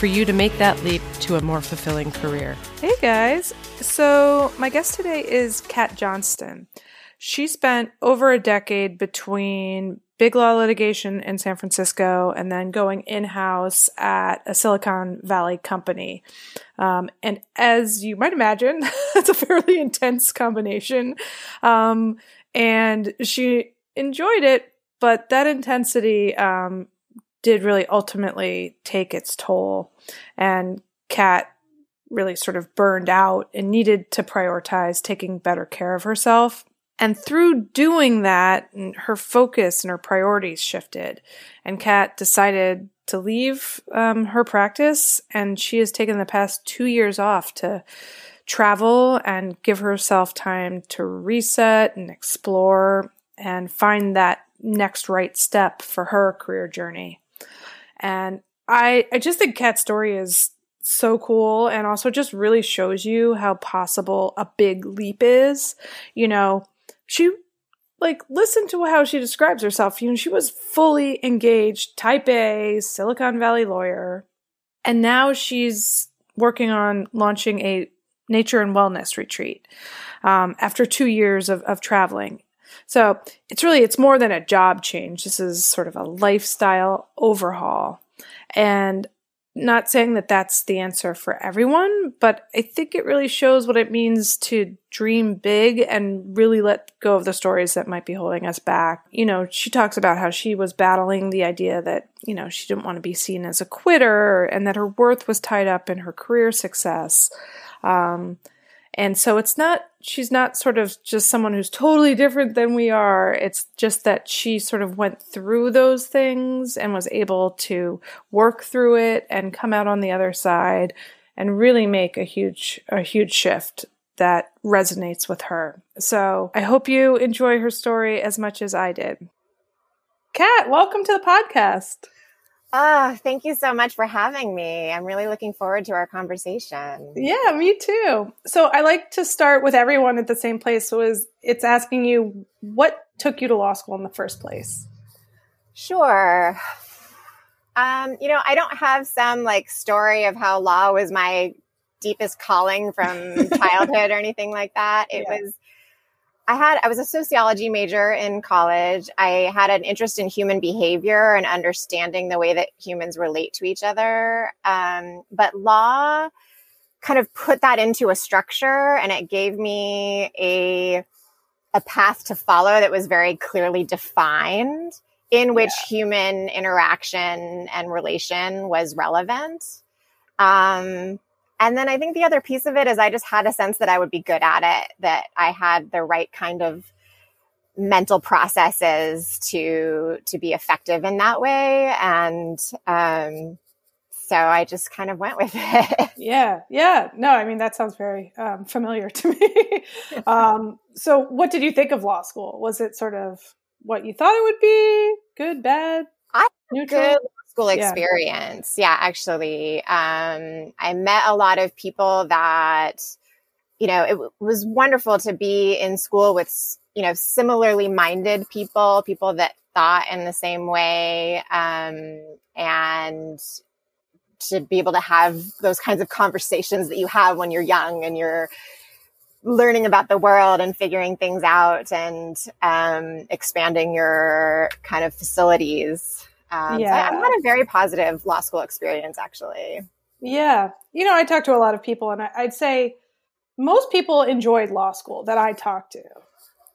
for you to make that leap to a more fulfilling career. Hey guys. So, my guest today is Kat Johnston. She spent over a decade between big law litigation in San Francisco and then going in house at a Silicon Valley company. Um, and as you might imagine, it's a fairly intense combination. Um, and she enjoyed it, but that intensity um, did really ultimately take its toll. And Kat really sort of burned out and needed to prioritize taking better care of herself. And through doing that, her focus and her priorities shifted. And Kat decided to leave um, her practice, and she has taken the past two years off to travel and give herself time to reset and explore and find that next right step for her career journey. And I, I just think Kat's story is so cool and also just really shows you how possible a big leap is. You know, she like listen to how she describes herself. You know, she was fully engaged, type A, Silicon Valley lawyer, and now she's working on launching a nature and wellness retreat um, after two years of, of traveling. So it's really it's more than a job change. This is sort of a lifestyle overhaul. And not saying that that's the answer for everyone, but I think it really shows what it means to dream big and really let go of the stories that might be holding us back. You know, she talks about how she was battling the idea that, you know, she didn't want to be seen as a quitter and that her worth was tied up in her career success. Um, and so it's not, she's not sort of just someone who's totally different than we are. It's just that she sort of went through those things and was able to work through it and come out on the other side and really make a huge, a huge shift that resonates with her. So I hope you enjoy her story as much as I did. Kat, welcome to the podcast. Ah, oh, thank you so much for having me. I'm really looking forward to our conversation. Yeah, me too. So I like to start with everyone at the same place. So is it's asking you what took you to law school in the first place? Sure. Um, you know, I don't have some like story of how law was my deepest calling from childhood or anything like that. It yeah. was I had I was a sociology major in college. I had an interest in human behavior and understanding the way that humans relate to each other. Um, but law kind of put that into a structure, and it gave me a a path to follow that was very clearly defined, in which yeah. human interaction and relation was relevant. Um, and then I think the other piece of it is I just had a sense that I would be good at it, that I had the right kind of mental processes to to be effective in that way and um so I just kind of went with it. Yeah, yeah. No, I mean that sounds very um, familiar to me. um, so, what did you think of law school? Was it sort of what you thought it would be? Good, bad, I neutral? Good school experience. Yeah, yeah actually. Um, I met a lot of people that, you know, it w- was wonderful to be in school with, you know, similarly minded people, people that thought in the same way. Um, and to be able to have those kinds of conversations that you have when you're young and you're learning about the world and figuring things out and um, expanding your kind of facilities. Um, yeah. So I, had a very positive law school experience, actually. Yeah. You know, I talked to a lot of people, and I, would say most people enjoyed law school that I talked to.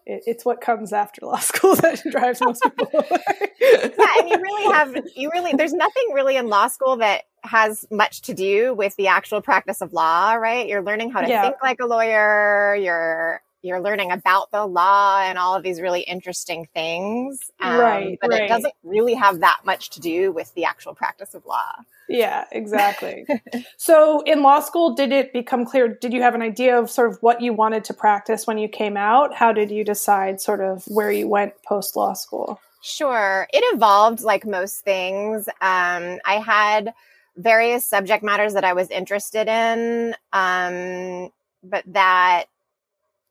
It, it's what comes after law school that drives most people yeah, and you really have, you really, there's nothing really in law school that has much to do with the actual practice of law, right? You're learning how to yeah. think like a lawyer. You're you're learning about the law and all of these really interesting things. Um, right. But right. it doesn't really have that much to do with the actual practice of law. Yeah, exactly. so in law school, did it become clear? Did you have an idea of sort of what you wanted to practice when you came out? How did you decide sort of where you went post law school? Sure. It evolved like most things. Um, I had various subject matters that I was interested in, um, but that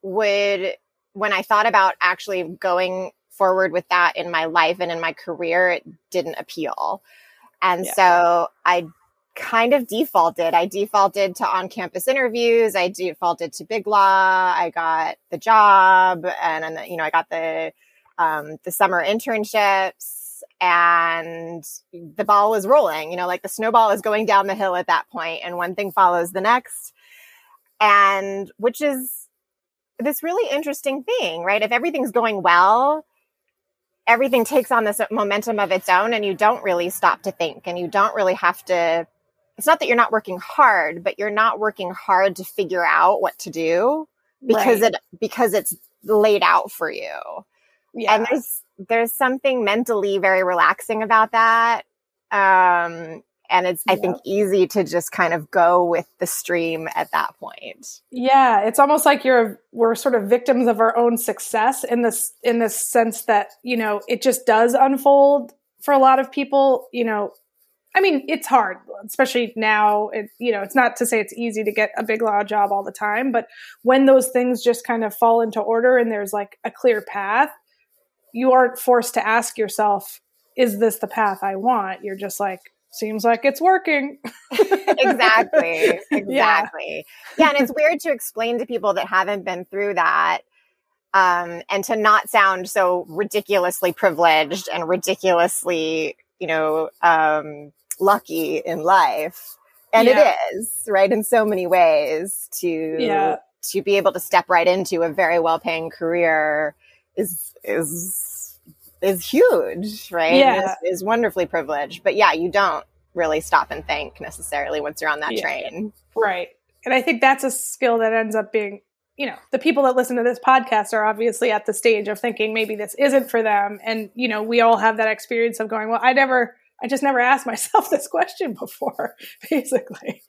would, when I thought about actually going forward with that in my life and in my career, it didn't appeal. And yeah. so I kind of defaulted. I defaulted to on campus interviews. I defaulted to big law. I got the job and, and you know, I got the, um, the summer internships and the ball was rolling, you know, like the snowball is going down the hill at that point and one thing follows the next. And which is this really interesting thing, right? If everything's going well, everything takes on this momentum of its own and you don't really stop to think and you don't really have to it's not that you're not working hard but you're not working hard to figure out what to do because right. it because it's laid out for you yeah. and there's there's something mentally very relaxing about that um and it's i think easy to just kind of go with the stream at that point. Yeah it's almost like you're we're sort of victims of our own success in this in this sense that you know it just does unfold for a lot of people you know. I mean it's hard especially now it you know it's not to say it's easy to get a big law job all the time but when those things just kind of fall into order and there's like a clear path you aren't forced to ask yourself is this the path i want? You're just like seems like it's working. exactly. Exactly. Yeah. yeah. And it's weird to explain to people that haven't been through that um, and to not sound so ridiculously privileged and ridiculously, you know, um, lucky in life. And yeah. it is, right? In so many ways to, yeah. to be able to step right into a very well paying career is, is is huge, right? Yeah. Is, is, wonderfully privileged. But yeah, you don't really stop and think necessarily once you're on that yeah. train. Right. And I think that's a skill that ends up being, you know, the people that listen to this podcast are obviously at the stage of thinking maybe this isn't for them. And, you know, we all have that experience of going, well, I never, I just never asked myself this question before, basically.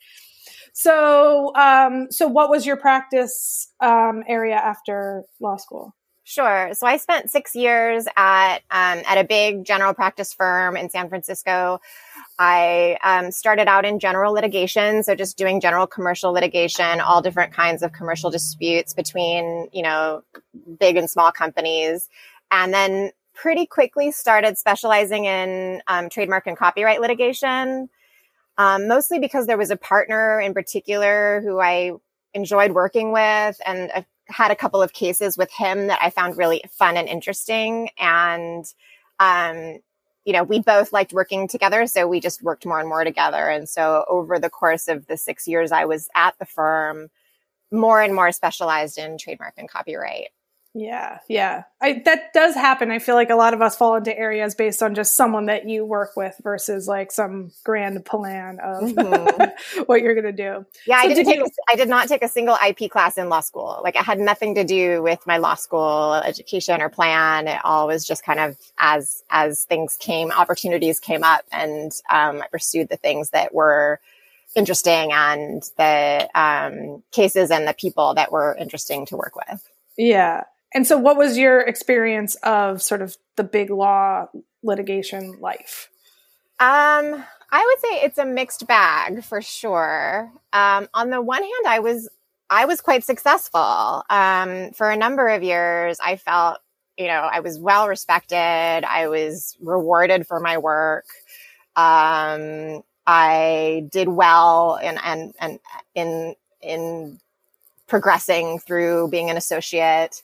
So, um, so what was your practice um, area after law school? Sure. So I spent six years at um, at a big general practice firm in San Francisco. I um, started out in general litigation, so just doing general commercial litigation, all different kinds of commercial disputes between you know big and small companies, and then pretty quickly started specializing in um, trademark and copyright litigation. Um, mostly because there was a partner in particular who I enjoyed working with, and a had a couple of cases with him that I found really fun and interesting. And, um, you know, we both liked working together. So we just worked more and more together. And so over the course of the six years I was at the firm, more and more specialized in trademark and copyright. Yeah, yeah. I, that does happen. I feel like a lot of us fall into areas based on just someone that you work with versus like some grand plan of mm-hmm. what you're going to do. Yeah, so I didn't did take. You... I did not take a single IP class in law school. Like, it had nothing to do with my law school education or plan. It all was just kind of as as things came, opportunities came up, and um, I pursued the things that were interesting and the um, cases and the people that were interesting to work with. Yeah. And so, what was your experience of sort of the big law litigation life? Um, I would say it's a mixed bag for sure. Um, on the one hand, I was I was quite successful. Um, for a number of years, I felt you know I was well respected. I was rewarded for my work. Um, I did well and and and in in progressing through being an associate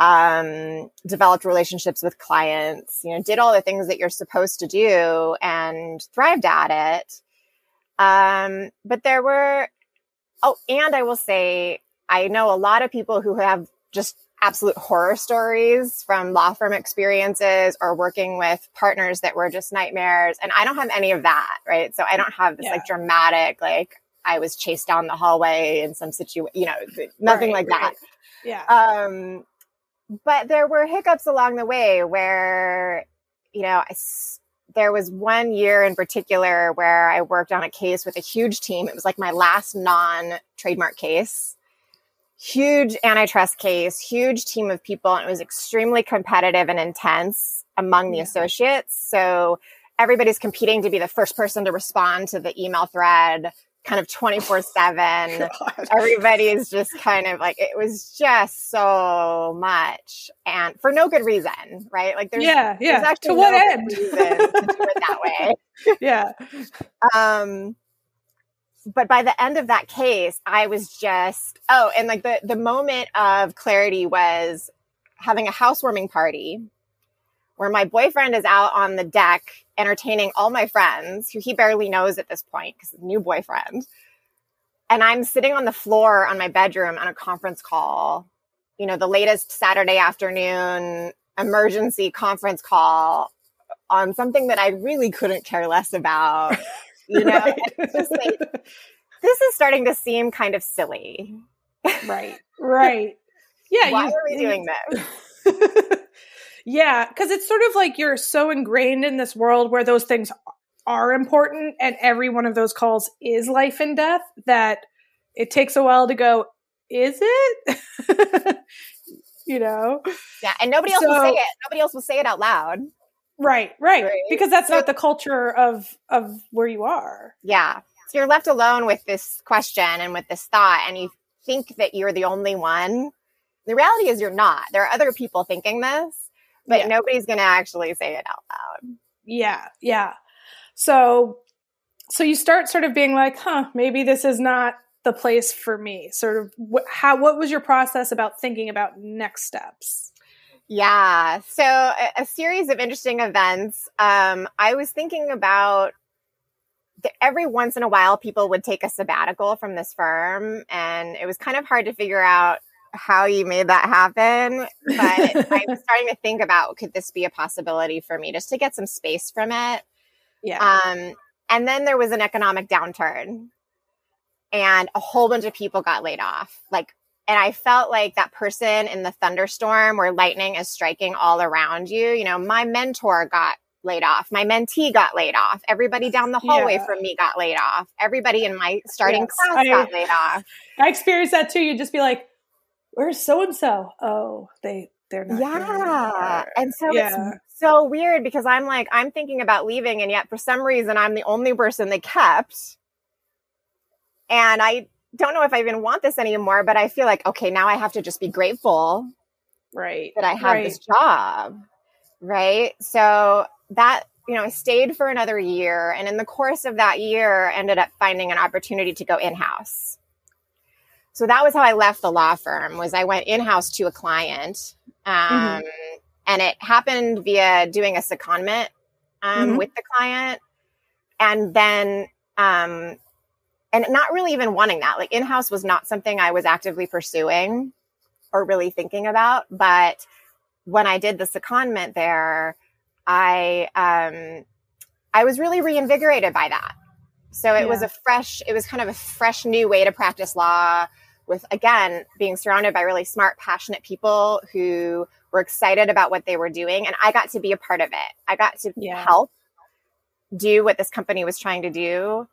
um, developed relationships with clients, you know, did all the things that you're supposed to do and thrived at it. Um, but there were, oh, and I will say, I know a lot of people who have just absolute horror stories from law firm experiences or working with partners that were just nightmares. And I don't have any of that, right? So I don't have this yeah. like dramatic, like, I was chased down the hallway in some situation, you know, nothing Right, like that. Yeah. Um, but there were hiccups along the way where, you know, I there was one year in particular where I worked on a case with a huge team. It was like my last non trademark case. Huge antitrust case, huge team of people, and it was extremely competitive and intense among the Yeah. associates. So everybody's competing to be the first person to respond to the email thread kind of 24 7 God. everybody's just kind of like it was just so much and for no good reason right like there's, yeah, there's yeah. actually To what no end? to do it that way yeah. um but by the end of that case i was just oh and like the the moment of clarity was having a housewarming party where my boyfriend is out on the deck entertaining all my friends who he barely knows at this point because new boyfriend and i'm sitting on the floor on my bedroom on a conference call you know the latest saturday afternoon emergency conference call on something that i really couldn't care less about you know right. just like this is starting to seem kind of silly right. Right. Yeah. why you- are we doing this yeah, because it's sort of like you're so ingrained in this world where those things are important, and every one of those calls is life and death that it takes a while to go. Is it? you know, yeah and nobody else will say it nobody else will say it out loud right, right, Right. because that's So- not the culture of of where you are. yeah so you're left alone with this question and with this thought and you think that you're the only one the reality is you're not there are other people thinking this but Yeah. nobody's going to actually say it out loud Yeah, yeah. So so you start sort of being like, "Huh, maybe this is not the place for me." Sort of wh- how what was your process about thinking about next steps? Yeah. So a, a series of interesting events. Um, I was thinking about every once in a while people would take a sabbatical from this firm and it was kind of hard to figure out how you made that happen but i was starting to think about could this be a possibility for me just to get some space from it yeah. um, and then there was an economic downturn and a whole bunch of people got laid off. Like, and I felt like that person in the thunderstorm where lightning is striking all around you. You know, my mentor got laid off. My mentee got laid off. Everybody down the hallway Yeah. from me got laid off. Everybody in my starting Yes, class I- got laid off. I experienced that too. You'd just be like, "Where's so and so?" Oh, they they're not. Yeah. anymore. And so Yeah. it's so weird because I'm like, I'm thinking about leaving, and yet for some reason, I'm the only person they kept. And I don't know if I even want this anymore, but I feel like, okay, now I have to just be grateful right. that I have right. this job. Right. So that, you know, I stayed for another year. And in the course of that year, ended up finding an opportunity to go in house. So that was how I left the law firm was I went in house to a client. Um, and it happened via doing a secondment um, Mhm. with the client. And then, um, and not really even wanting that. Like in house was not something I was actively pursuing or really thinking about. But when I did the secondment there, I um, I was really reinvigorated by that. So it was a fresh, it was kind of a fresh new way to practice law with again being surrounded by really smart, passionate people who were excited about what they were doing. And I got to be a part of it. I got to Yeah. help do what this company was trying to do.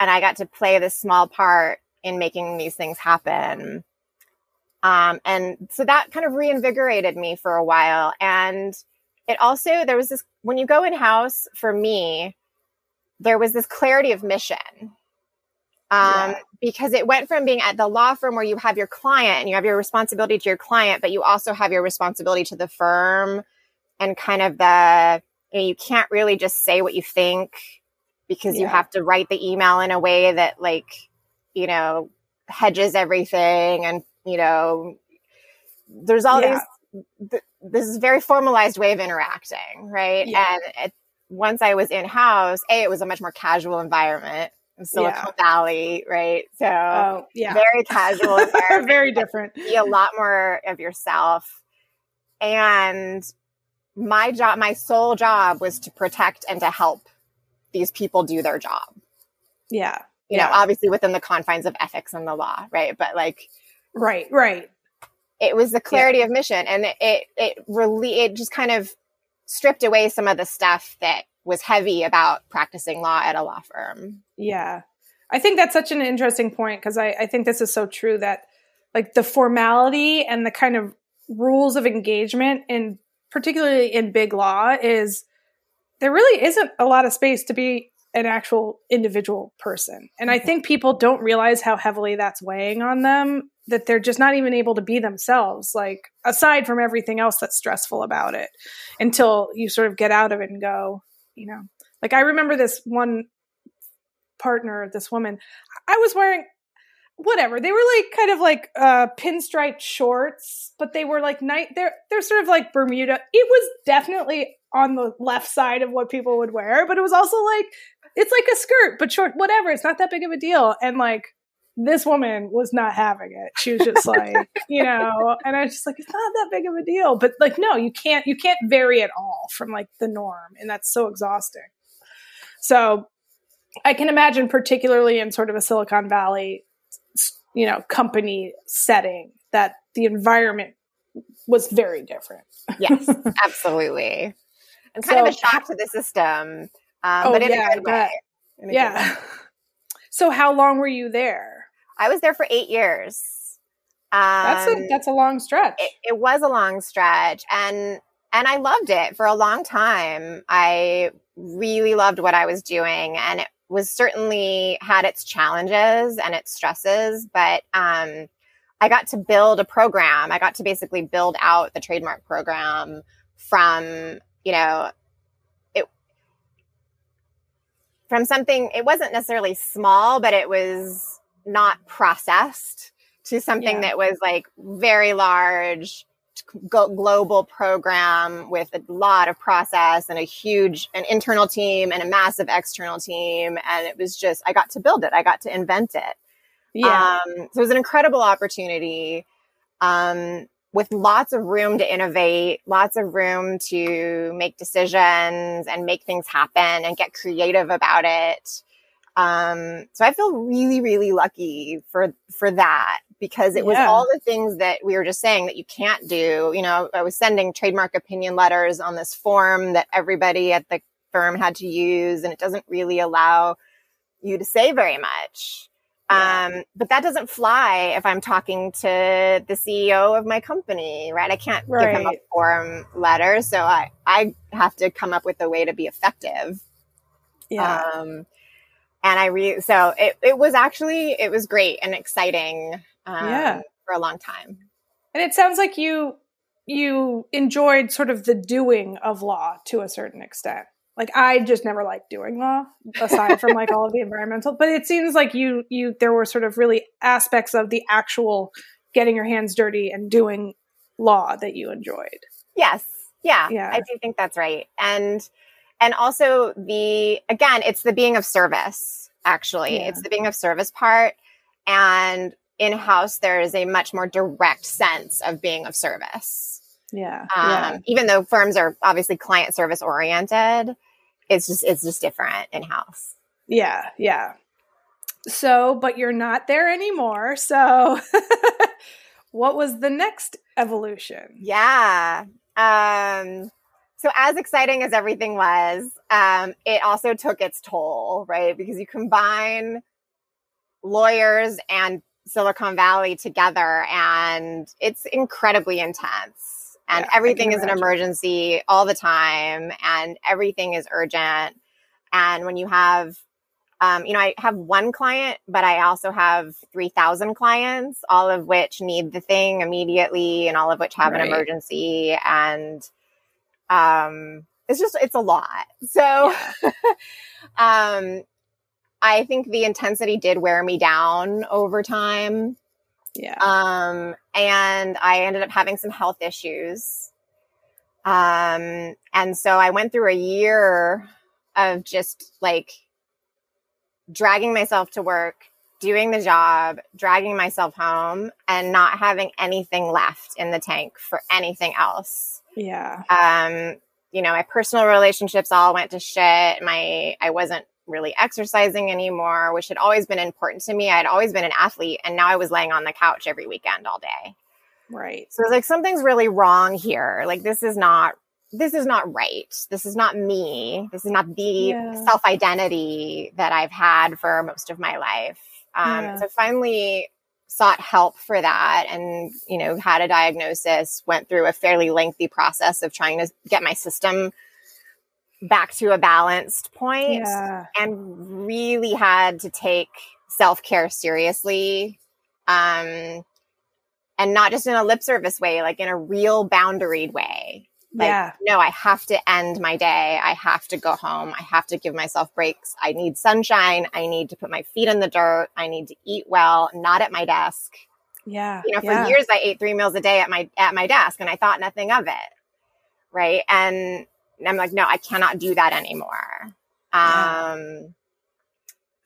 And I got to play this small part in making these things happen. Um, and so that kind of reinvigorated me for a while. And it also, there was this, when you go in house, for me, there was this clarity of mission. Um, Yeah. because it went from being at the law firm where you have your client and you have your responsibility to your client, but you also have your responsibility to the firm and kind of the, you, know, you can't really just say what you think because you have to write the email in a way that like, you know, hedges everything and, you know, there's all Yeah. these, th- this is a very formalized way of interacting, right? Yeah. And it, once I was in house, A, it was a much more casual environment. Silicon Valley, right? So Oh, yeah. very casual Very different. be a lot more of yourself. And my job, my sole job was to protect and to help these people do their job. Yeah. you Yeah. know, obviously within the confines of ethics and the law, right? But like Right, right. it was the clarity of mission and it it, it really it just kind of stripped away some of the stuff that was heavy about practicing law at a law firm. Yeah. I think that's such an interesting point because I, I think this is so true that like the formality and the kind of rules of engagement in particularly in big law is there really isn't a lot of space to be an actual individual person. And I think people don't realize how heavily that's weighing on them that they're just not even able to be themselves like aside from everything else that's stressful about it until you sort of get out of it and go, you know. Like I remember this one partner, this woman, I was wearing whatever. They were like kind of like uh pinstripe shorts, but they were like night they're they're sort of like Bermuda. It was definitely on the left side of what people would wear, but it was also like it's like a skirt, but short, whatever. It's not that big of a deal. And like this woman was not having it. She was just like, you know, and I was just like, it's not that big of a deal. But like, no, you can't, you can't vary at all from like the norm. And that's so exhausting. So I can imagine, particularly in sort of a Silicon Valley, you know, company setting, that the environment was very different. Yes, absolutely. And kind of a shock to the system. Um, Oh, but in yeah, a good way. a good way. Yeah. So how long were you there? I was there for eight years. Um, That's a that's a long stretch. it, it was a long stretch and and I loved it for a long time. I really loved what I was doing and it was certainly had its challenges and its stresses, but um I got to build a program. I got to basically build out the trademark program from, you know, it from something it wasn't necessarily small, but it was not processed to something Yeah. that was like very large global program with a lot of process and a huge an internal team and a massive external team and it was just i got to build it i got to invent it yeah. um, so it was an incredible opportunity um, with lots of room to innovate, lots of room to make decisions and make things happen and get creative about it. Um, so I feel really, really lucky for for that because it was Yeah. all the things that we were just saying that you can't do. You know, I was sending trademark opinion letters on this form that everybody at the firm had to use, and it doesn't really allow you to say very much. Um, but that doesn't fly if I'm talking to the CEO of my company, right? I can't give him a form letter. So I, I have to come up with a way to be effective. yeah. Um, and I re, so it, it was actually, it was great and exciting, um, Yeah. for a long time. And it sounds like you you enjoyed sort of the doing of law to a certain extent. Like I just never liked doing law, aside from like all of the environmental. But it seems like you you there were sort of really aspects of the actual getting your hands dirty and doing law that you enjoyed. Yes. Yeah. Yeah. I do think that's right. And and also the again, it's the being of service, actually. Yeah. It's the being of service part. And in house there is a much more direct sense of being of service. Yeah. Um, yeah. even though firms are obviously client service oriented, it's just it's just different in house. Yeah. Yeah. So, but you're not there anymore. So, what was the next evolution? Yeah. Um, so as exciting as everything was, um, it also took its toll, right? Because you combine lawyers and Silicon Valley together and it's incredibly intense. And Yeah, everything is an emergency all the time and everything is urgent. And when you have um, you know, I have one client, but I also have 3,000 clients, all of which need the thing immediately and all of which have Right. an emergency. And um, it's just, it's a lot. So um, I think the intensity did wear me down over time. Yeah. Um, and I ended up having some health issues. Um, and so I went through a year of just like dragging myself to work, doing the job, dragging myself home, and not having anything left in the tank for anything else. yeah. Um, you know, my personal relationships all went to shit. My I wasn't really exercising anymore, which had always been important to me. I had always been an athlete, and now I was laying on the couch every weekend all day. Right. So it's like something's really wrong here. Like this is not this is not right. This is not me. This is not the Yeah. self identity that I've had for most of my life. Um, Yeah. So finally sought help for that and, you know, had a diagnosis, went through a fairly lengthy process of trying to get my system back to a balanced point Yeah. and really had to take self care seriously. Um, and not just in a lip service way, like in a real boundaried way. Like, yeah. no, I have to end my day. I have to go home. I have to give myself breaks. I need sunshine. I need to put my feet in the dirt. I need to eat well, not at my desk. Yeah. You know, for yeah. years I ate three meals a day at my at my desk and I thought nothing of it. Right. And I'm like, no, I cannot do that anymore. Yeah. Um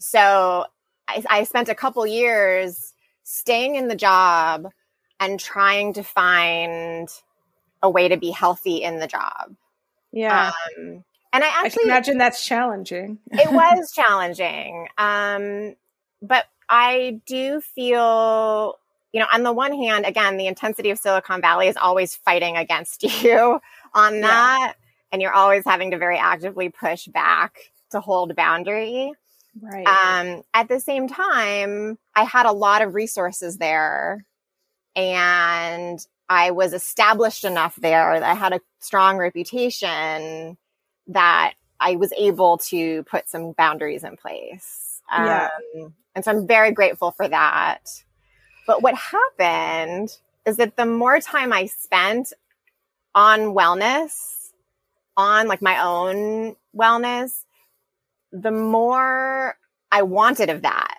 so I, I spent a couple years staying in the job and trying to find a way to be healthy in the job. Yeah. Um, and I I can actually, imagine that's challenging. it was challenging. Um, but I do feel, you know, on the one hand, again, the intensity of Silicon Valley is always fighting against you on Yeah. And you're always having to very actively push back to hold boundary. Right. Um, at the same time, I had a lot of resources there and I was established enough there that I had a strong reputation that I was able to put some boundaries in place. Yeah. Um, and so I'm very grateful for that. But what happened is that the more time I spent on wellness, on like my own wellness, the more I wanted of that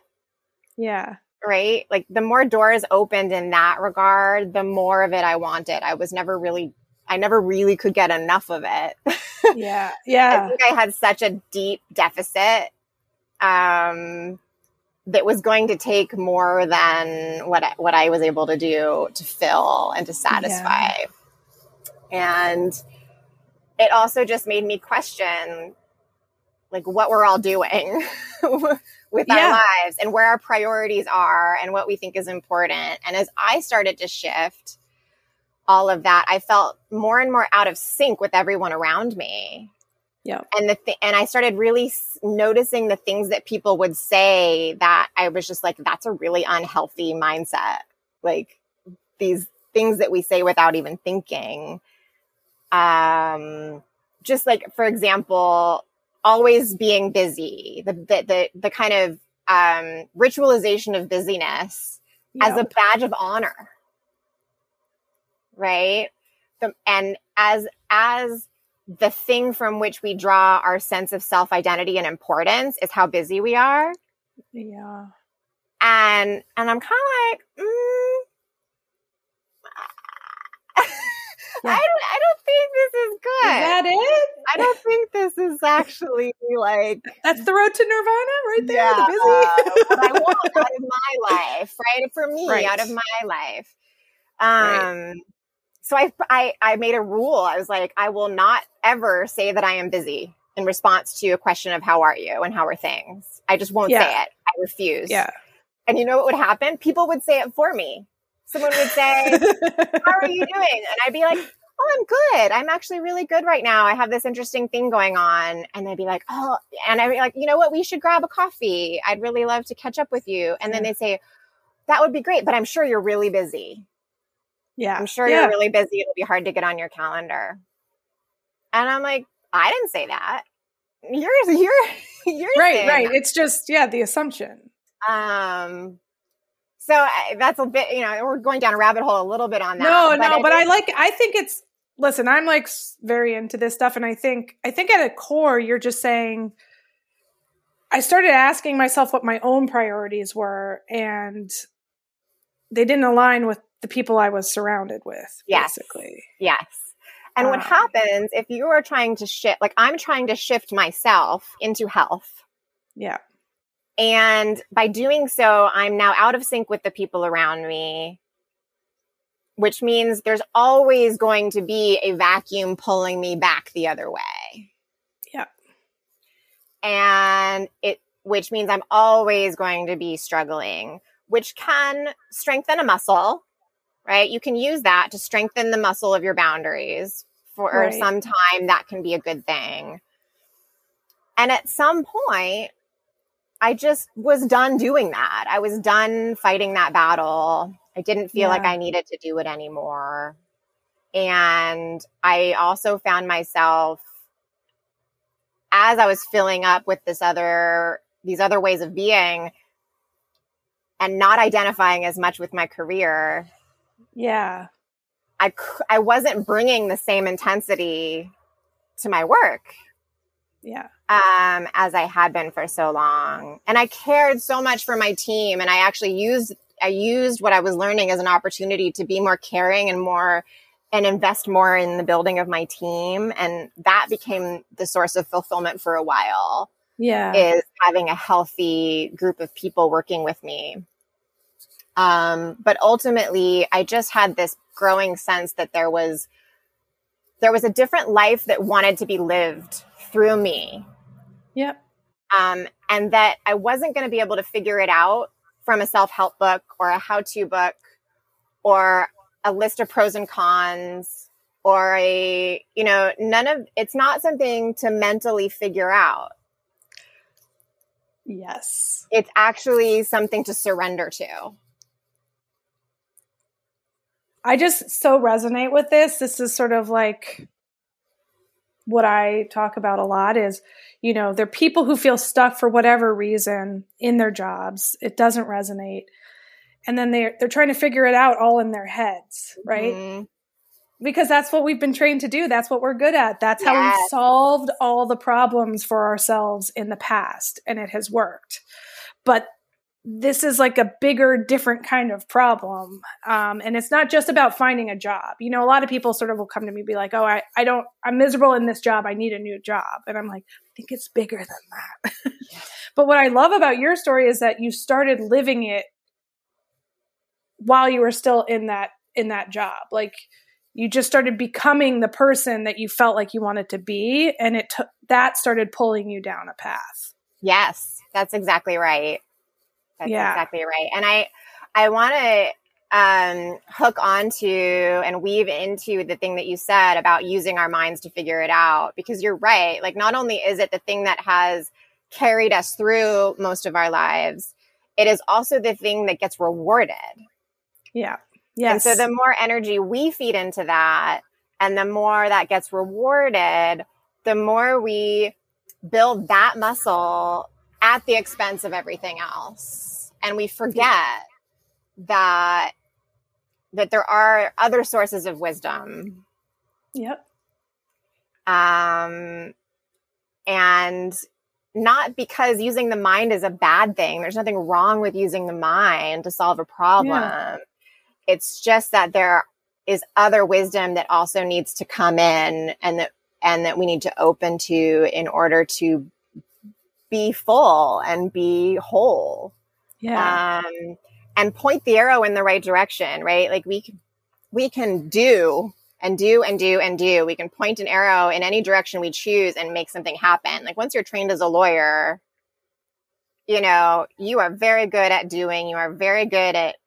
yeah. right? Like the more doors opened in that regard, the more of it I wanted. I was never really, I never really could get enough of it. Yeah. Yeah. I Yeah. think I had such a deep deficit um, that was going to take more than what I, what I was able to do to fill and to satisfy. And it also just made me question like what we're all doing with our lives and where our priorities are and what we think is important. And as I started to shift all of that, I felt more and more out of sync with everyone around me. Yeah. And the th- and I started really s- noticing the things that people would say that I was just like, that's a really unhealthy mindset. Like these things that we say without even thinking. Um, just like for example, always being busy, the the the, the kind of um, ritualization of busyness as a badge of honor. Right? The, and as as the thing from which we draw our sense of self-identity and importance is how busy we are. Yeah. and and i'm kind of like mm, Yeah. I, don't, I don't think this is good Is that it? i don't think this is actually like That's the road to Nirvana right there. Yeah, The busy. what I want out of my life, right? For me, Right. out of my life. Um, Right. so I, I, I made a rule. I was like, I will not ever say that I am busy in response to a question of how are you and how are things. I just won't Yeah. say it. I refuse. yeah. And you know what would happen? People would say it for me. Someone would say, how are you doing? And I'd be like, oh, I'm good. I'm actually really good right now. I have this interesting thing going on. And they'd be like, oh, and I'd be like, you know what? We should grab a coffee. I'd really love to catch up with you. And then they'd say, that would be great, but I'm sure you're really busy. yeah. I'm sure yeah. you're really busy. It'll be hard to get on your calendar. And I'm like, I didn't say that. You're, you're, you're right. Right. that. It's just yeah the assumption. Um, so I, that's a bit, you know, we're going down a rabbit hole a little bit on that. no, no, it but I like. I think it's. Listen, I'm like very into this stuff, and I think I think at a core, you're just saying. I started asking myself what my own priorities were, and they didn't align with the people I was surrounded with. Yes. Basically, Yes. And what Um, happens if you are trying to shift, like I'm trying to shift myself into health. yeah, And by doing so, I'm now out of sync with the people around me, which means there's always going to be a vacuum pulling me back the other way. Yeah. and it which means I'm always going to be struggling, which can strengthen a muscle, right? You can use that to strengthen the muscle of your boundaries for right. some time. That can be a good thing. And at some point, I just was done doing that. I was done fighting that battle. I didn't feel yeah. like I needed to do it anymore. And I also found myself as I was filling up with this other these other ways of being and not identifying as much with my career. Yeah. I I wasn't bringing the same intensity to my work. Yeah. Um as I had been for so long. And I cared so much for my team and I actually used I used what I was learning as an opportunity to be more caring and more and invest more in the building of my team. And that became the source of fulfillment for a while. Yeah. Is having a healthy group of people working with me. Um, but ultimately, I just had this growing sense that there was there was a different life that wanted to be lived through me. Yep. Um, and that I wasn't going to be able to figure it out from a self help book or a how to book or a list of pros and cons or a, you know, none of it's not something to mentally figure out. Yes. It's actually something to surrender to. I just so resonate with this. This is sort of like what I talk about a lot is, you know, they're people who feel stuck for whatever reason in their jobs. It doesn't resonate. And then they're they're trying to figure it out all in their heads, right? Mm-hmm. Because that's what we've been trained to do. That's what we're good at. That's yes. how we've solved all the problems for ourselves in the past and it has worked. But this is like a bigger, different kind of problem. Um, and it's not just about finding a job. You know, a lot of people sort of will come to me and be like, oh, I, I don't, I'm miserable in this job. I need a new job. And I'm like, I think it's bigger than that. but what I love about your story is that you started living it while you were still in that, in that job. Like you just started becoming the person that you felt like you wanted to be. And it, took, that started pulling you down a path. Yes, that's exactly right. That's yeah. exactly right. And I, I want to um, hook onto and weave into the thing that you said about using our minds to figure it out, because you're right. Like, not only is it the thing that has carried us through most of our lives, it is also the thing that gets rewarded. Yeah. Yes. And so the more energy we feed into that and the more that gets rewarded, the more we build that muscle at the expense of everything else. And we forget that that there are other sources of wisdom. Yep. Um and not because using the mind is a bad thing. There's nothing wrong with using the mind to solve a problem. Yeah. It's just that there is other wisdom that also needs to come in and that and that we need to open to in order to be full and be whole. Yeah. Um, and point the arrow in the right direction, right? Like we can, we can do and do and do and do. We can point an arrow in any direction we choose and make something happen. Like once you're trained as a lawyer, you know, you are very good at doing, you are very good at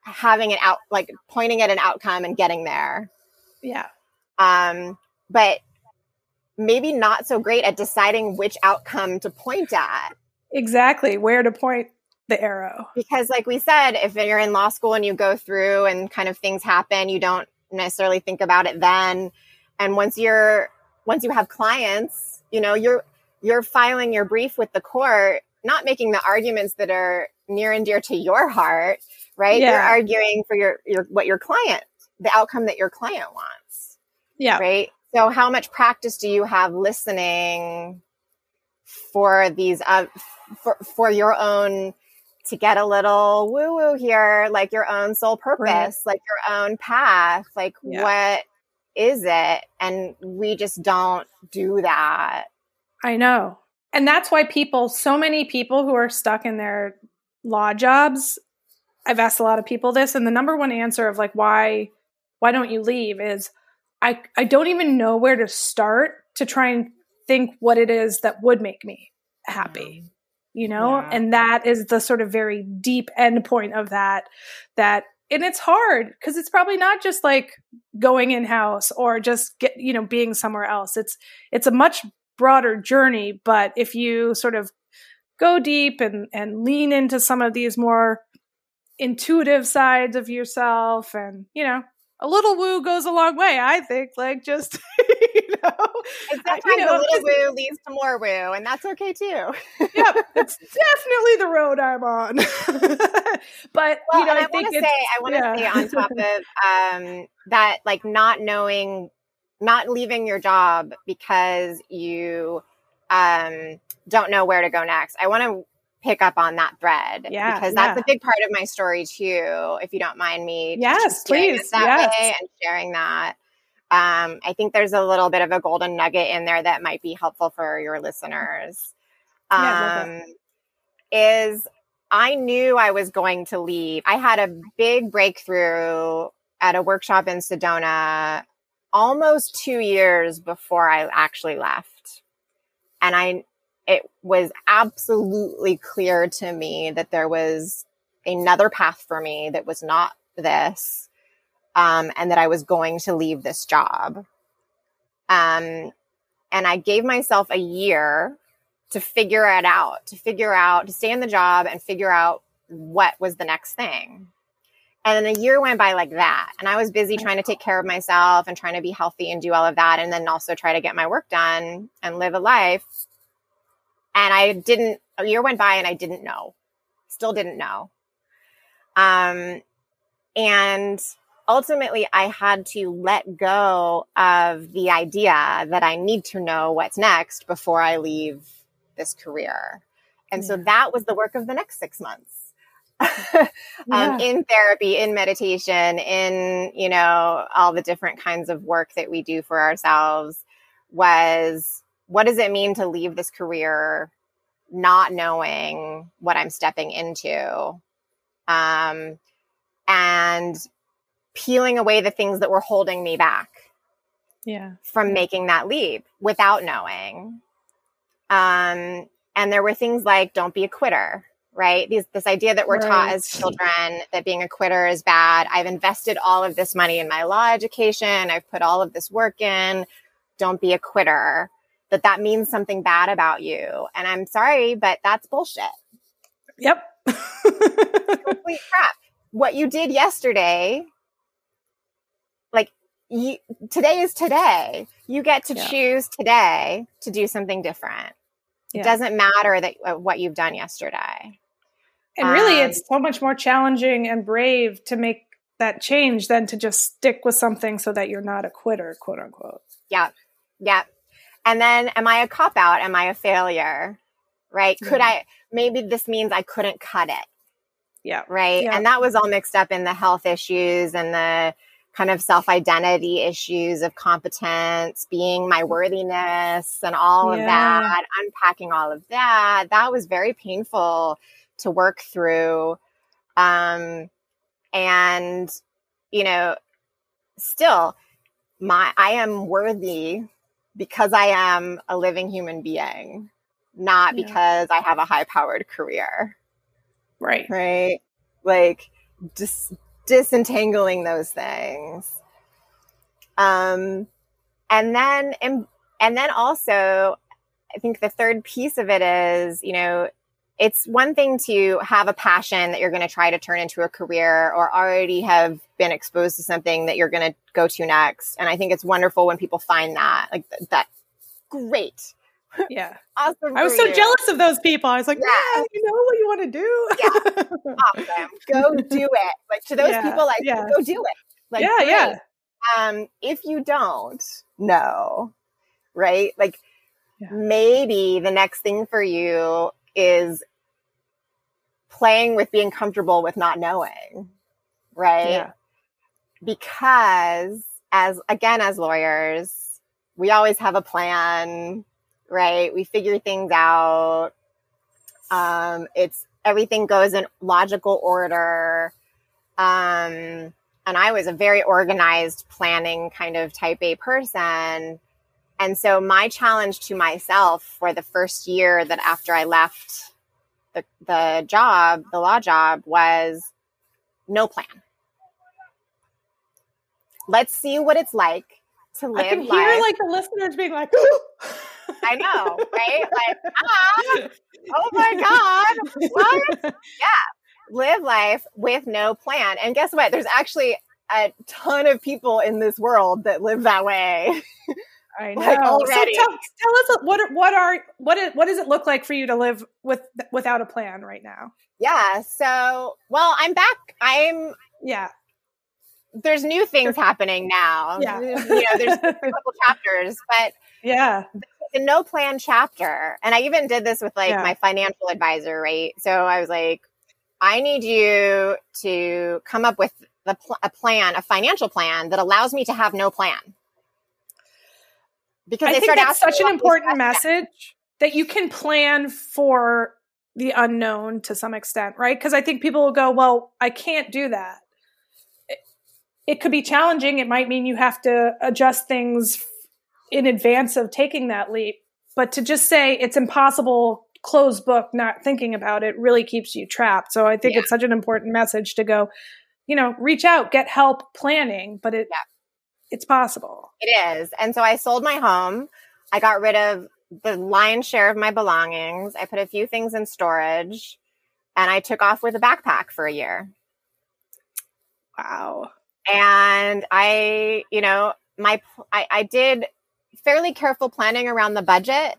having it out, like pointing at an outcome and getting there. Yeah. Um, but maybe not so great at deciding which outcome to point at. Exactly, where to point the arrow. Because, like we said, if you're in law school and you go through and kind of things happen, you don't necessarily think about it then. And once you're once you have clients, you know, you're you're filing your brief with the court, not making the arguments that are near and dear to your heart, right? Yeah. You're arguing for your your what your client, the outcome that your client wants. Yeah. Right. So, how much practice do you have listening for these uh, for for your own to get a little woo woo here, like your own soul purpose, like your own path, like yeah. what is it? And we just don't do that. I know. And that's why people, so many people who are stuck in their law jobs, I've asked a lot of people this, and the number one answer of like, why, why don't you leave is, I, I don't even know where to start to try and think what it is that would make me happy. You know, Yeah. and that is the sort of very deep end point of that. That and it's hard because it's probably not just like going in house or just get you know being somewhere else. It's it's a much broader journey. But if you sort of go deep and and lean into some of these more intuitive sides of yourself and you know a little woo goes a long way i think like just you know sometimes you know, a little woo leads to more woo, and that's okay too. yep it's definitely the road i'm on but Well, you know i, I, want to say, I want to yeah. say on top of um, that, like not knowing, not leaving your job because you um, don't know where to go next. I want to pick up on that thread Yeah, because that's yeah. a big part of my story too. If you don't mind me, Yes, just doing it please, that yes. way and sharing that. Um, I think there's a little bit of a golden nugget in there that might be helpful for your listeners. Yeah, Um, is I knew I was going to leave. I had a big breakthrough at a workshop in Sedona almost two years before I actually left. And I, it was absolutely clear to me that there was another path for me that was not this, um, and that I was going to leave this job. Um, and I gave myself a year to figure it out, to figure out, to stay in the job and figure out what was the next thing. And then a year went by like that. And I was busy trying to take care of myself and trying to be healthy and do all of that. And then also try to get my work done and live a life. And I didn't, a year went by and I didn't know, still didn't know. Um, and ultimately I had to let go of the idea that I need to know what's next before I leave this career. And so that was the work of the next six months. Yeah. um, in therapy, in meditation, in, you know, all the different kinds of work that we do for ourselves was what does it mean to leave this career not knowing what I'm stepping into? Um, and peeling away the things that were holding me back yeah from making that leap without knowing. Um, and there were things like don't be a quitter, right? These, this idea that we're taught as children that being a quitter is bad. I've invested all of this money in my law education. I've put all of this work in. Don't be a quitter. That that means something bad about you. And I'm sorry, but that's bullshit. yep Complete crap. What you did yesterday, like you, today is today. You get to Yeah. choose today to do something different. Yeah. It doesn't matter that uh, what you've done yesterday. and really Um, it's so much more challenging and brave to make that change than to just stick with something so that you're not a quitter quote unquote Yep. Yep. And then am I a cop out? Am I a failure? Right? Could I maybe this means I couldn't cut it. yeah right? Yeah. And that was all mixed up in the health issues and the kind of self identity issues of competence, being my worthiness, and all of that, unpacking all of that. That was very painful to work through. Um, and, you know, still, my I am worthy because I am a living human being, not Yeah. because I have a high powered career right right? Like dis- disentangling those things. Um, and then, and, and then also, I think the third piece of it is, you know, it's one thing to have a passion that you're going to try to turn into a career or already have been exposed to something that you're going to go to next. And I think it's wonderful when people find that, like th- that. Great. yeah Awesome. i was so you. jealous of those people i was like Yeah. yeah, you know what you want to do yeah. awesome. Go do it. Like to those Yeah, people, like yeah. go do it. Like yeah great. yeah Um, if you don't know, right? Like maybe the next thing for you is playing with being comfortable with not knowing, right? yeah Because as again, as lawyers, we always have a plan, right? We figure things out. Um, it's everything goes in logical order. Um, and I was a very organized, planning kind of type A person. And so my challenge to myself for the first year that after I left the, the job, the law job was no plan. Let's see what it's like to live I can life. like the listeners being like, I know, right? Like, ah, oh my God, what? Yeah, live life with no plan. And guess what? There's actually a ton of people in this world that live that way. I know. Like, already. So tell, tell us what what are what is, what does it look like for you to live with without a plan right now? Yeah. So, well, I'm back. I'm Yeah. there's new things happening now. Yeah. You know, there's a couple chapters, but Yeah. the no plan chapter. And I even did this with like Yeah. my financial advisor, right? So I was like, I need you to come up with the pl- a plan, a financial plan that allows me to have no plan. Because I they think that's such an important message that you can plan for the unknown to some extent, right? Because I think people will go, "Well, I can't do that." It, it could be challenging. It might mean you have to adjust things in advance of taking that leap. But to just say it's impossible, closed book, not thinking about it, really keeps you trapped. So I think Yeah. it's such an important message to go, you know, reach out, get help planning, but it Yeah. It's possible. It is. And so I sold my home. I got rid of the lion's share of my belongings. I put a few things in storage and I took off with a backpack for a year. Wow. and I, you know, my I, I did fairly careful planning around the budget.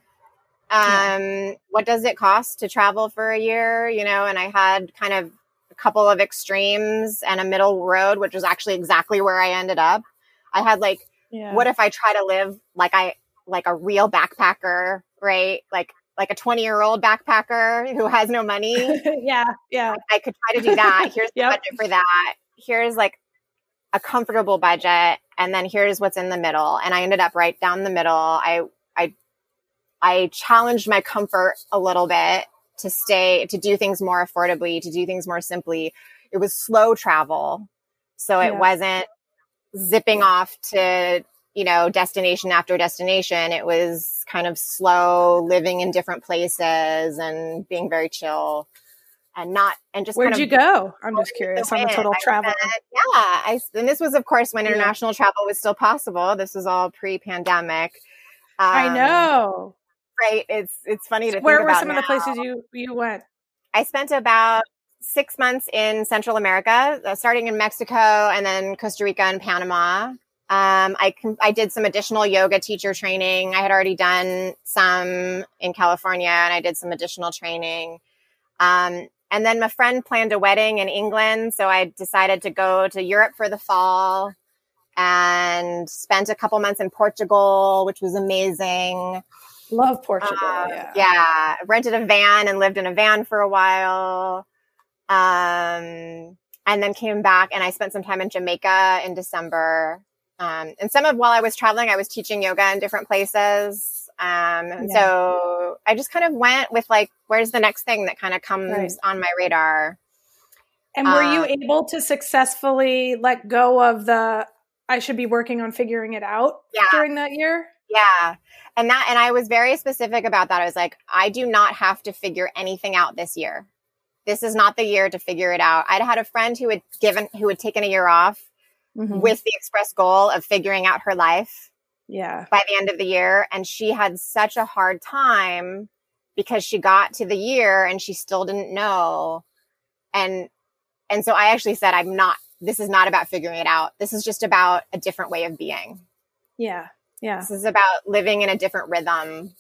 Um, what does it cost to travel for a year? You know, and I had kind of a couple of extremes and a middle road, which was actually exactly where I ended up. I had like, Yeah. what if I try to live like I like a real backpacker, right? Like like a 20 year old backpacker who has no money. yeah, yeah. I could try to do that. Here's the budget for that. Here's like a comfortable budget, and then here's what's in the middle. And I ended up right down the middle. I I I challenged my comfort a little bit to stay to do things more affordably, to do things more simply. It was slow travel, so it Yeah. wasn't zipping off to you know destination after destination. It was kind of slow, living in different places and being very chill and not and just Where'd kind you of go? I'm just curious. I'm a total traveler. yeah, I and this was of course when Yeah. international travel was still possible. This was all pre-pandemic. I Um, know. right? It's it's funny to Where were some of the places you you went? I spent about six months in Central America, uh, starting in Mexico and then Costa Rica and Panama. Um, I I did some additional yoga teacher training. I had already done some in California, and I did some additional training. Um, and then my friend planned a wedding in England, so I decided to go to Europe for the fall and spent a couple months in Portugal, which was amazing. Love Portugal. Um, yeah. yeah. Rented a van and lived in a van for a while. Um, and then came back and I spent some time in Jamaica in December. Um, and some of while I was traveling, I was teaching yoga in different places. Um, and Yeah. so I just kind of went with like, where's the next thing that kind of comes Right. on my radar? And were you um, able to successfully let go of the I should be working on figuring it out Yeah. during that year? Yeah. And that, and I was very specific about that. I was like, I do not have to figure anything out this year. This is not the year to figure it out. I'd had a friend who had given, who had taken a year off Mhm. with the express goal of figuring out her life yeah. by the end of the year. And she had such a hard time because she got to the year and she still didn't know. And, and so I actually said, I'm not, this is not about figuring it out. This is just about a different way of being. Yeah. Yeah. This is about living in a different rhythm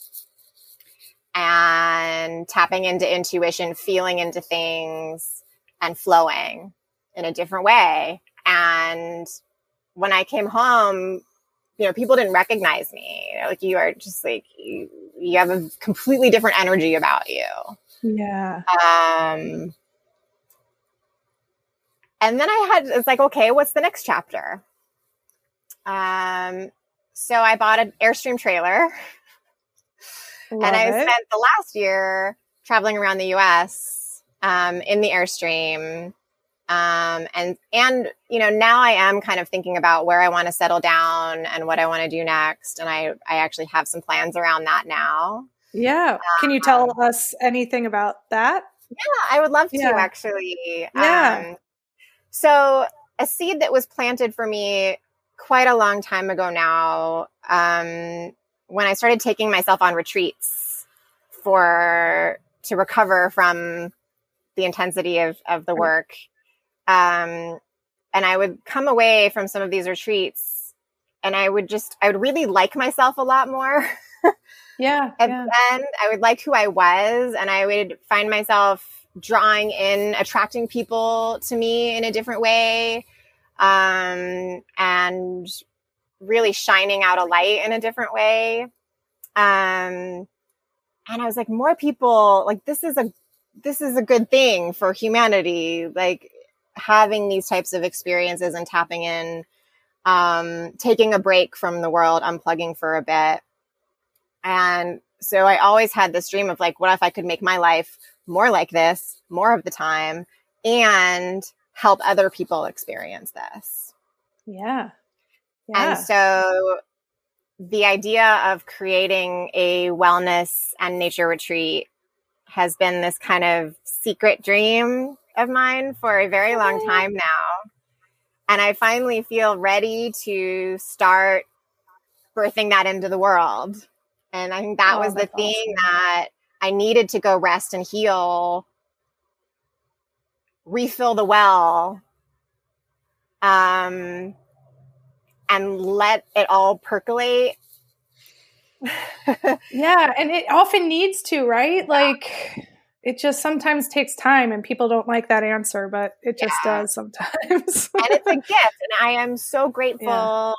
and tapping into intuition, feeling into things and flowing in a different way. And when I came home, you know, people didn't recognize me. You know, like you are just like, you, you have a completely different energy about you. Yeah. Um, and then I had, it's like, okay, what's the next chapter? Um, so I bought an Airstream trailer Love and I it. spent the last year traveling around the US, um, in the Airstream, Um, and and you know now I am kind of thinking about where I want to settle down and what I want to do next, and I I actually have some plans around that now. Yeah, can you tell um, us anything about that? Yeah, I would love to yeah. actually. Yeah. Um, so a seed that was planted for me quite a long time ago now, um, when I started taking myself on retreats for to recover from the intensity of of the work. Um, and I would come away from some of these retreats and I would just, I would really like myself a lot more. yeah. and yeah. the end, I would like who I was and I would find myself drawing in, attracting people to me in a different way. Um, and really shining out a light in a different way. Um, and I was like, more people, like, this is a, this is a good thing for humanity. Like, having these types of experiences and tapping in, um, taking a break from the world, unplugging for a bit. And so I always had this dream of like, what if I could make my life more like this more of the time and help other people experience this? Yeah. Yeah. And so the idea of creating a wellness and nature retreat has been this kind of secret dream of mine for a very long time now. And I finally feel ready to start birthing that into the world. And I think that oh, was the thing awesome. that I needed to go rest and heal, refill the well, um, and let it all percolate. yeah. And it often needs to, right? Like, it just sometimes takes time and people don't like that answer but it just yeah. does sometimes and it's a gift and i am so grateful yeah.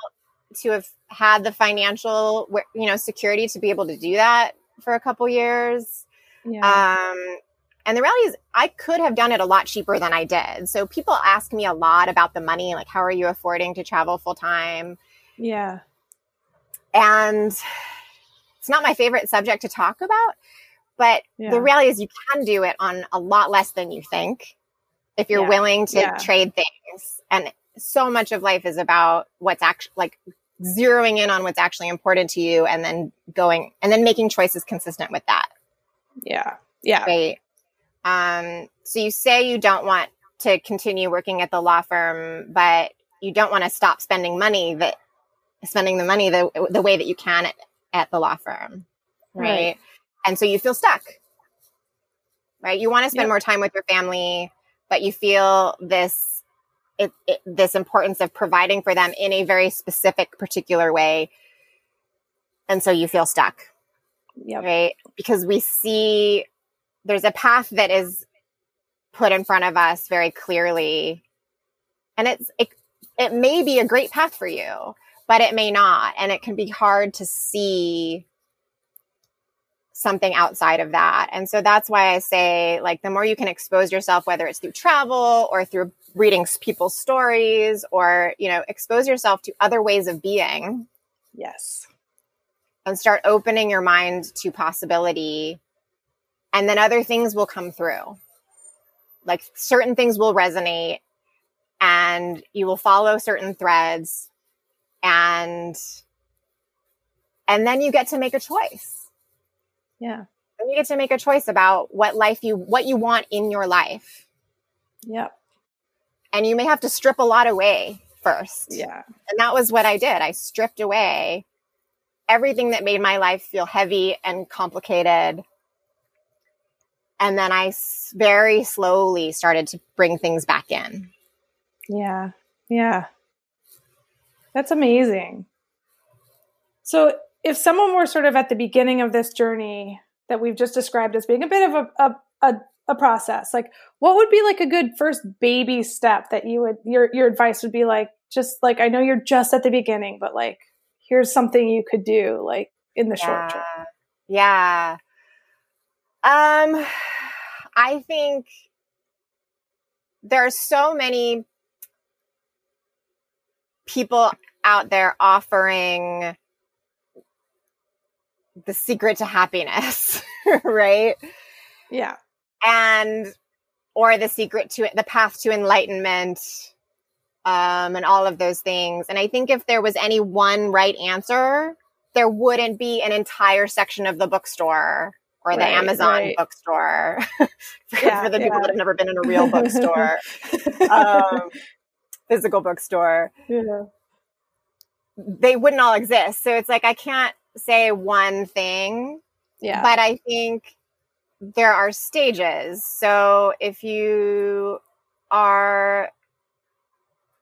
to have had the financial you know security to be able to do that for a couple years yeah. um and the reality is i could have done it a lot cheaper than i did so people ask me a lot about the money like how are you affording to travel full time yeah and it's not my favorite subject to talk about but yeah. the reality is, you can do it on a lot less than you think if you're yeah. willing to yeah. trade things. And so much of life is about what's actually like zeroing in on what's actually important to you and then going and then making choices consistent with that. Yeah. Yeah. Right. Um, so you say you don't want to continue working at the law firm, but you don't want to stop spending money that spending the money the, the way that you can at, at the law firm. Right. right. And so you feel stuck, right? You want to spend yep. more time with your family, but you feel this, it, it, this importance of providing for them in a very specific, particular way. And so you feel stuck, yep. right? Because we see there's a path that is put in front of us very clearly. And it's, it, it may be a great path for you, but it may not. And it can be hard to see something outside of that. And so that's why I say, like, the more you can expose yourself, whether it's through travel or through reading people's stories or, you know, expose yourself to other ways of being. Yes. And start opening your mind to possibility. And then other things will come through. Like certain things will resonate and you will follow certain threads and and then you get to make a choice yeah. And you get to make a choice about what life you what you want in your life. Yep. And you may have to strip a lot away first. Yeah. And that was what I did. I stripped away everything that made my life feel heavy and complicated. And then I very slowly started to bring things back in. Yeah. Yeah. That's amazing. So if someone were sort of at the beginning of this journey that we've just described as being a bit of a, a, a, a process, like what would be like a good first baby step that you would, your, your advice would be like, just like, I know you're just at the beginning, but like, here's something you could do like in the yeah. short term. Yeah. Um, I think there are so many people out there offering the secret to happiness, right? Yeah. And or the secret to it, the path to enlightenment, um, and all of those things. And I think if there was any one right answer, there wouldn't be an entire section of the bookstore or the Amazon right. bookstore for, yeah, for, the yeah. people that have never been in a real bookstore, um, physical bookstore. Yeah. They wouldn't all exist. So it's like I can't say one thing. Yeah. But I think there are stages. So if you are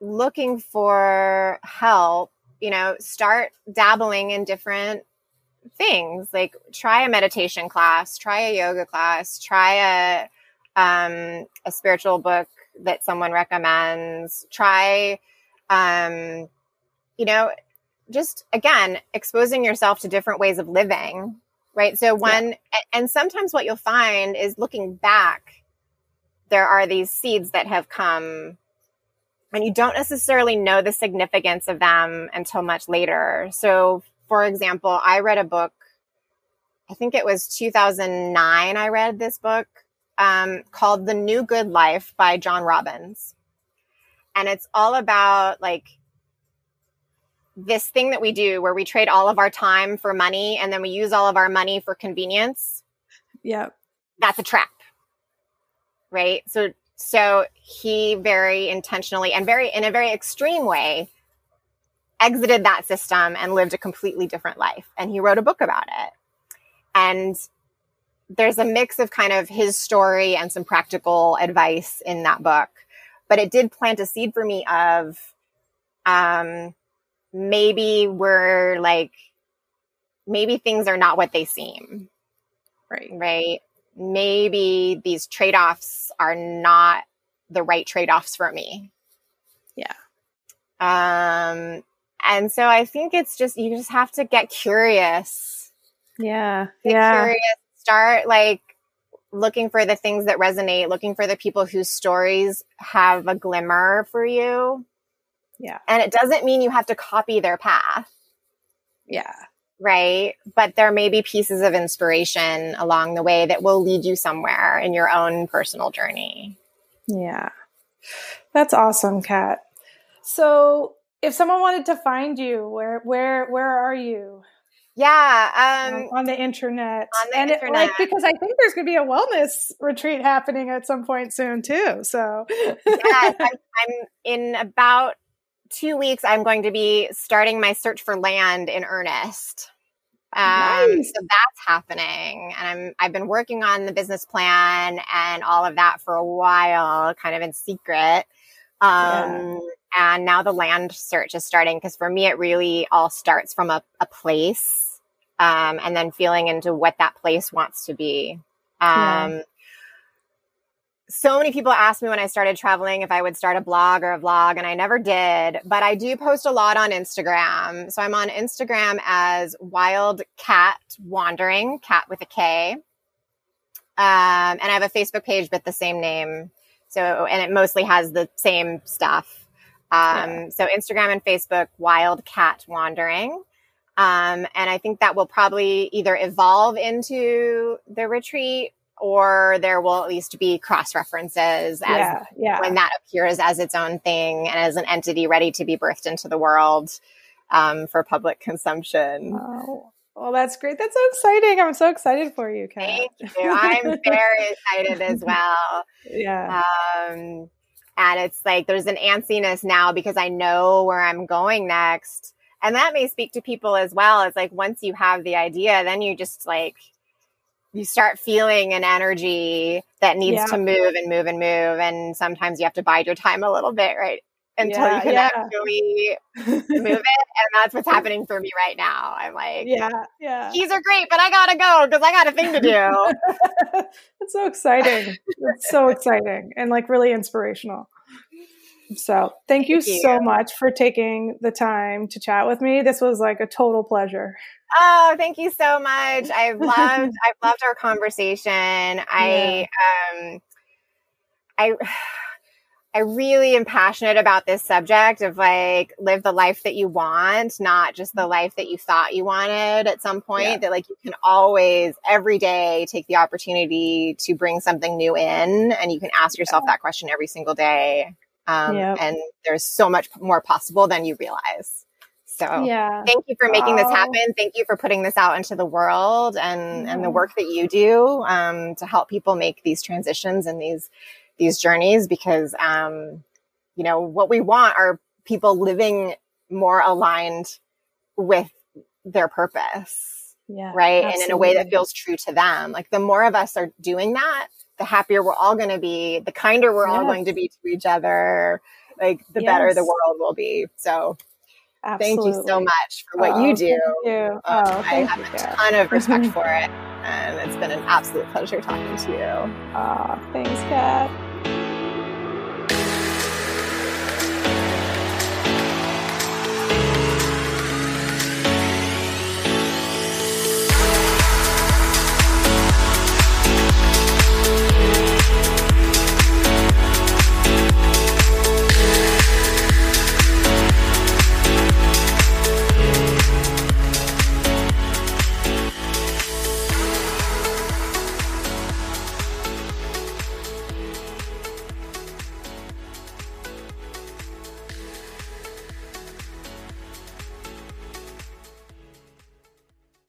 looking for help, you know, start dabbling in different things. Like try a meditation class, try a yoga class, try a um, a spiritual book that someone recommends. Try, um, you know, just again exposing yourself to different ways of living. Right. So when yeah. and sometimes what you'll find is looking back, there are these seeds that have come and you don't necessarily know the significance of them until much later. So, for example, I read a book, I think it was 2009, I read this book um, called The New Good Life by John Robbins. And it's all about like this thing that we do where we trade all of our time for money and then we use all of our money for convenience. Yeah. That's a trap. Right. So so he very intentionally and very in a very extreme way exited that system and lived a completely different life. And he wrote a book about it. And there's a mix of kind of his story and some practical advice in that book. But it did plant a seed for me of um, maybe we're like, maybe things are not what they seem. Right. Right maybe these trade offs are not the right trade offs for me. Yeah. Um, and so I think it's just, you just have to get curious. Yeah. Get yeah. curious. Start like looking for the things that resonate, looking for the people whose stories have a glimmer for you. Yeah. And it doesn't mean you have to copy their path. Yeah right? But there may be pieces of inspiration along the way that will lead you somewhere in your own personal journey. Yeah. That's awesome, Kat. So, if someone wanted to find you, where where where are you? Yeah, um, on the internet. On the and internet. It, like because I think there's going to be a wellness retreat happening at some point soon too. So yes, I'm, I'm in about two weeks, I'm going to be starting my search for land in earnest. Um, nice. So that's happening, and I'm I've been working on the business plan and all of that for a while, kind of in secret. Um, yeah. And now the land search is starting because for me, it really all starts from a, a place, um, and then feeling into what that place wants to be. Um, yeah so many people asked me when I started traveling if I would start a blog or a vlog, and I never did. But I do post a lot on Instagram. So I'm on Instagram as Wild Kat Wandering, cat with a K. Um, and I have a Facebook page with the same name. So, and it mostly has the same stuff. Um, yeah. So Instagram and Facebook, Wild Kat Wandering. Um, and I think that will probably either evolve into the retreat or there will at least be cross references as yeah, yeah. when that appears as its own thing and as an entity ready to be birthed into the world um, for public consumption. Oh. Well, that's great. That's so exciting. I'm so excited for you, Kat. Thank you. I'm very excited as well. Yeah. Um, and it's like there's an antsiness now because I know where I'm going next. And that may speak to people as well. It's like once you have the idea, then you just like you start feeling an energy that needs yeah. to move and move and move. And sometimes you have to bide your time a little bit, right? Until yeah, you can yeah. actually move it. And that's what's happening for me right now. I'm like, yeah, yeah. Keys are great, but I gotta go because I got a thing to do. it's so exciting. It's so exciting and like really inspirational. So thank, thank you, you so much for taking the time to chat with me. This was like a total pleasure. Oh, thank you so much. I've loved I've loved our conversation. I um I I really am passionate about this subject of like live the life that you want, not just the life that you thought you wanted at some point. Yeah. That like you can always every day take the opportunity to bring something new in and you can ask yourself yeah. that question every single day. Um, yep. and there's so much more possible than you realize. So yeah. thank you for making this happen. Thank you for putting this out into the world and, and the work that you do um, to help people make these transitions and these these journeys because, um, you know, what we want are people living more aligned with their purpose. Yeah, right. Absolutely. And in a way that feels true to them. Like the more of us are doing that, the happier we're all going to be, the kinder we're yes. all going to be to each other, like the yes. better the world will be. So Absolutely. Thank you so much for what oh, you do. You. Oh, um, I have you. a ton of respect for it. And it's been an absolute pleasure talking to you. Oh, thanks, Kat.